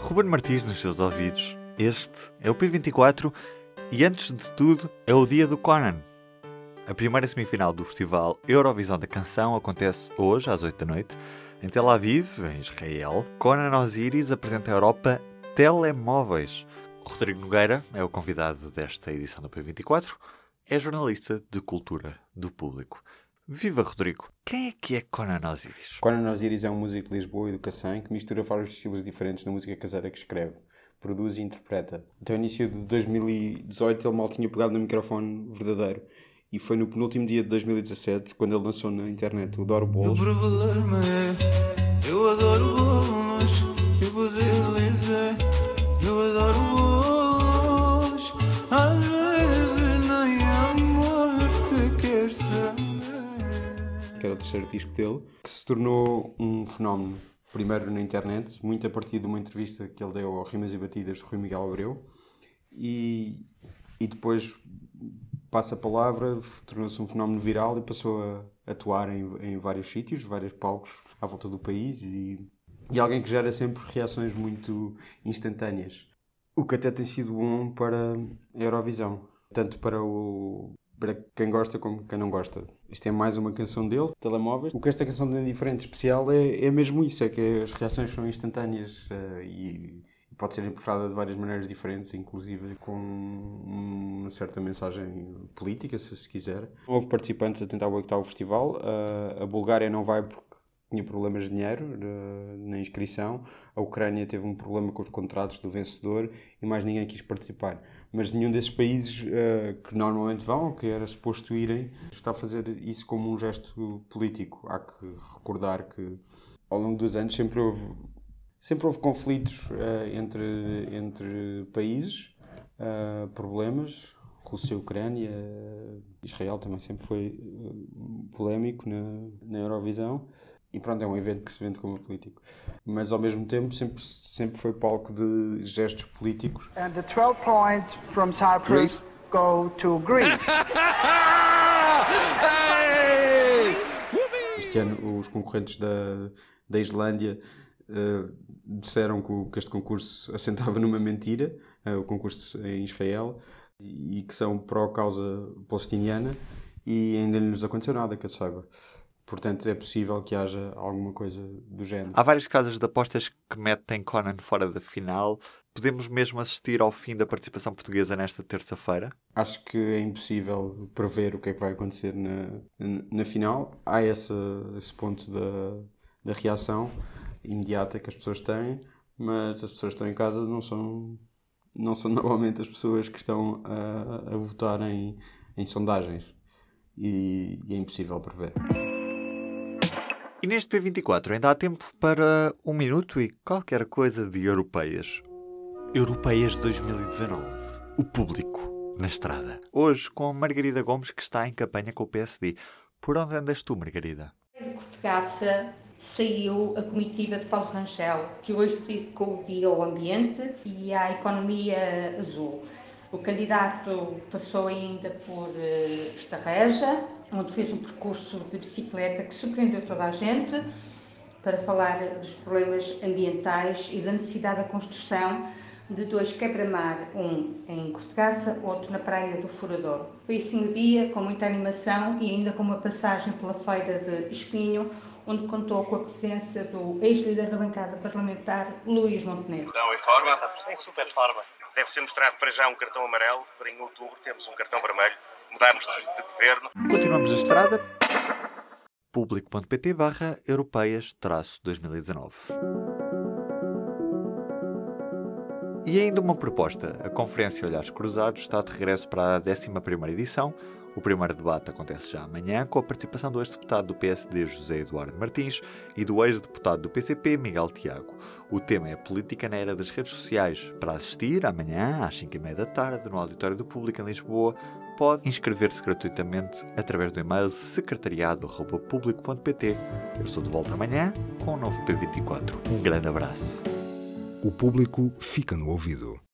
Ruben Martins nos seus ouvidos. Este é o P24 e antes de tudo é o dia do Conan. A primeira semifinal do festival Eurovisão da Canção acontece hoje às 8 da noite. Em Tel Aviv, em Israel, Conan Osiris apresenta a Europa telemóveis. Rodrigo Nogueira é o convidado desta edição do P24. É jornalista de cultura do público. Viva Rodrigo! Quem é que é Conan Osiris? Conan Osiris é um músico de Lisboa e do Cacém que mistura vários estilos diferentes na música caseira que escreve, produz e interpreta. Até o início de 2018 ele mal tinha pegado no microfone verdadeiro e foi no penúltimo dia de 2017 quando ele lançou na internet o Doro Bolos. O problema é, eu adoro que era o terceiro disco dele, que se tornou um fenómeno, primeiro na internet, muito a partir de uma entrevista que ele deu ao Rimas e Batidas de Rui Miguel Abreu, e, e depois passa a palavra, tornou-se um fenómeno viral e passou a atuar em, em vários sítios, vários palcos à volta do país, e, e alguém que gera sempre reações muito instantâneas. O que até tem sido bom para a Eurovisão, tanto para o para quem gosta como quem não gosta. Isto é mais uma canção dele, telemóveis. O que esta canção tem de diferente especial é, é mesmo isso, é que as reações são instantâneas uh, e, pode ser interpretada de várias maneiras diferentes, inclusive com uma certa mensagem política, se se quiser. Houve participantes a tentar boicotar o festival. Uh, a Bulgária não vai porque tinha problemas de dinheiro uh, na inscrição. A Ucrânia teve um problema com os contratos do vencedor e mais ninguém quis participar. Mas nenhum desses países uh, que normalmente vão, que era suposto irem, está a fazer isso como um gesto político. Há que recordar que ao longo dos anos sempre houve, sempre houve conflitos uh, entre, entre países, problemas. Rússia Ucrânia, Israel também sempre foi polémico na, na Eurovisão. E pronto, é um evento que se vende como político. Mas ao mesmo tempo sempre, sempre foi palco de gestos políticos. And the 12 points from Cyprus Greece. go to Greece. este ano os concorrentes da, da Islândia uh, disseram que, o, que, este concurso assentava numa mentira, uh, o concurso em Israel, e que são pró-causa palestiniana, e ainda não lhes aconteceu nada, que eu saiba. Portanto, é possível que haja alguma coisa do género. Há várias casas de apostas que metem Conan fora da final. Podemos mesmo assistir ao fim da participação portuguesa nesta terça-feira? Acho que é impossível prever o que é que vai acontecer na, na final. Há esse, esse ponto da, da reação imediata que as pessoas têm, mas as pessoas que estão em casa não são, não são normalmente as pessoas que estão a, a votar em, em sondagens. E, e é impossível prever. E neste P24 ainda há tempo para um minuto e qualquer coisa de europeias. Europeias 2019. O público na estrada. Hoje com Margarida Gomes, que está em campanha com o PSD. Por onde andas tu, Margarida? De Cortegaça saiu a comitiva de Paulo Rangel, que hoje dedicou o dia ao ambiente e à economia azul. O candidato passou ainda por uh, Estarreja, onde fez um percurso de bicicleta que surpreendeu toda a gente para falar dos problemas ambientais e da necessidade da construção de dois quebra-mar, um em Cortegaça, outro na Praia do Furador. Foi assim o dia, com muita animação e ainda com uma passagem pela Feira de Espinho, onde contou com a presença do ex-líder da bancada parlamentar, Luís Montenegro. Estão em forma? Em super forma. Deve ser mostrado para já um cartão amarelo, para em outubro temos um cartão vermelho mudarmos de, de governo. Continuamos a estrada. público.pt barra europeias 2019. E ainda uma proposta. A Conferência Olhares Cruzados está de regresso para a 11ª edição. O primeiro debate acontece já amanhã, com a participação do ex-deputado do PSD José Eduardo Martins e do ex-deputado do PCP Miguel Tiago. O tema é política na era das redes sociais. Para assistir, amanhã, às 5h30 da tarde, no Auditório do Público em Lisboa, pode inscrever-se gratuitamente através do e-mail secretariado.público.pt. Eu estou de volta amanhã com um novo P24. Um grande abraço. O público fica no ouvido.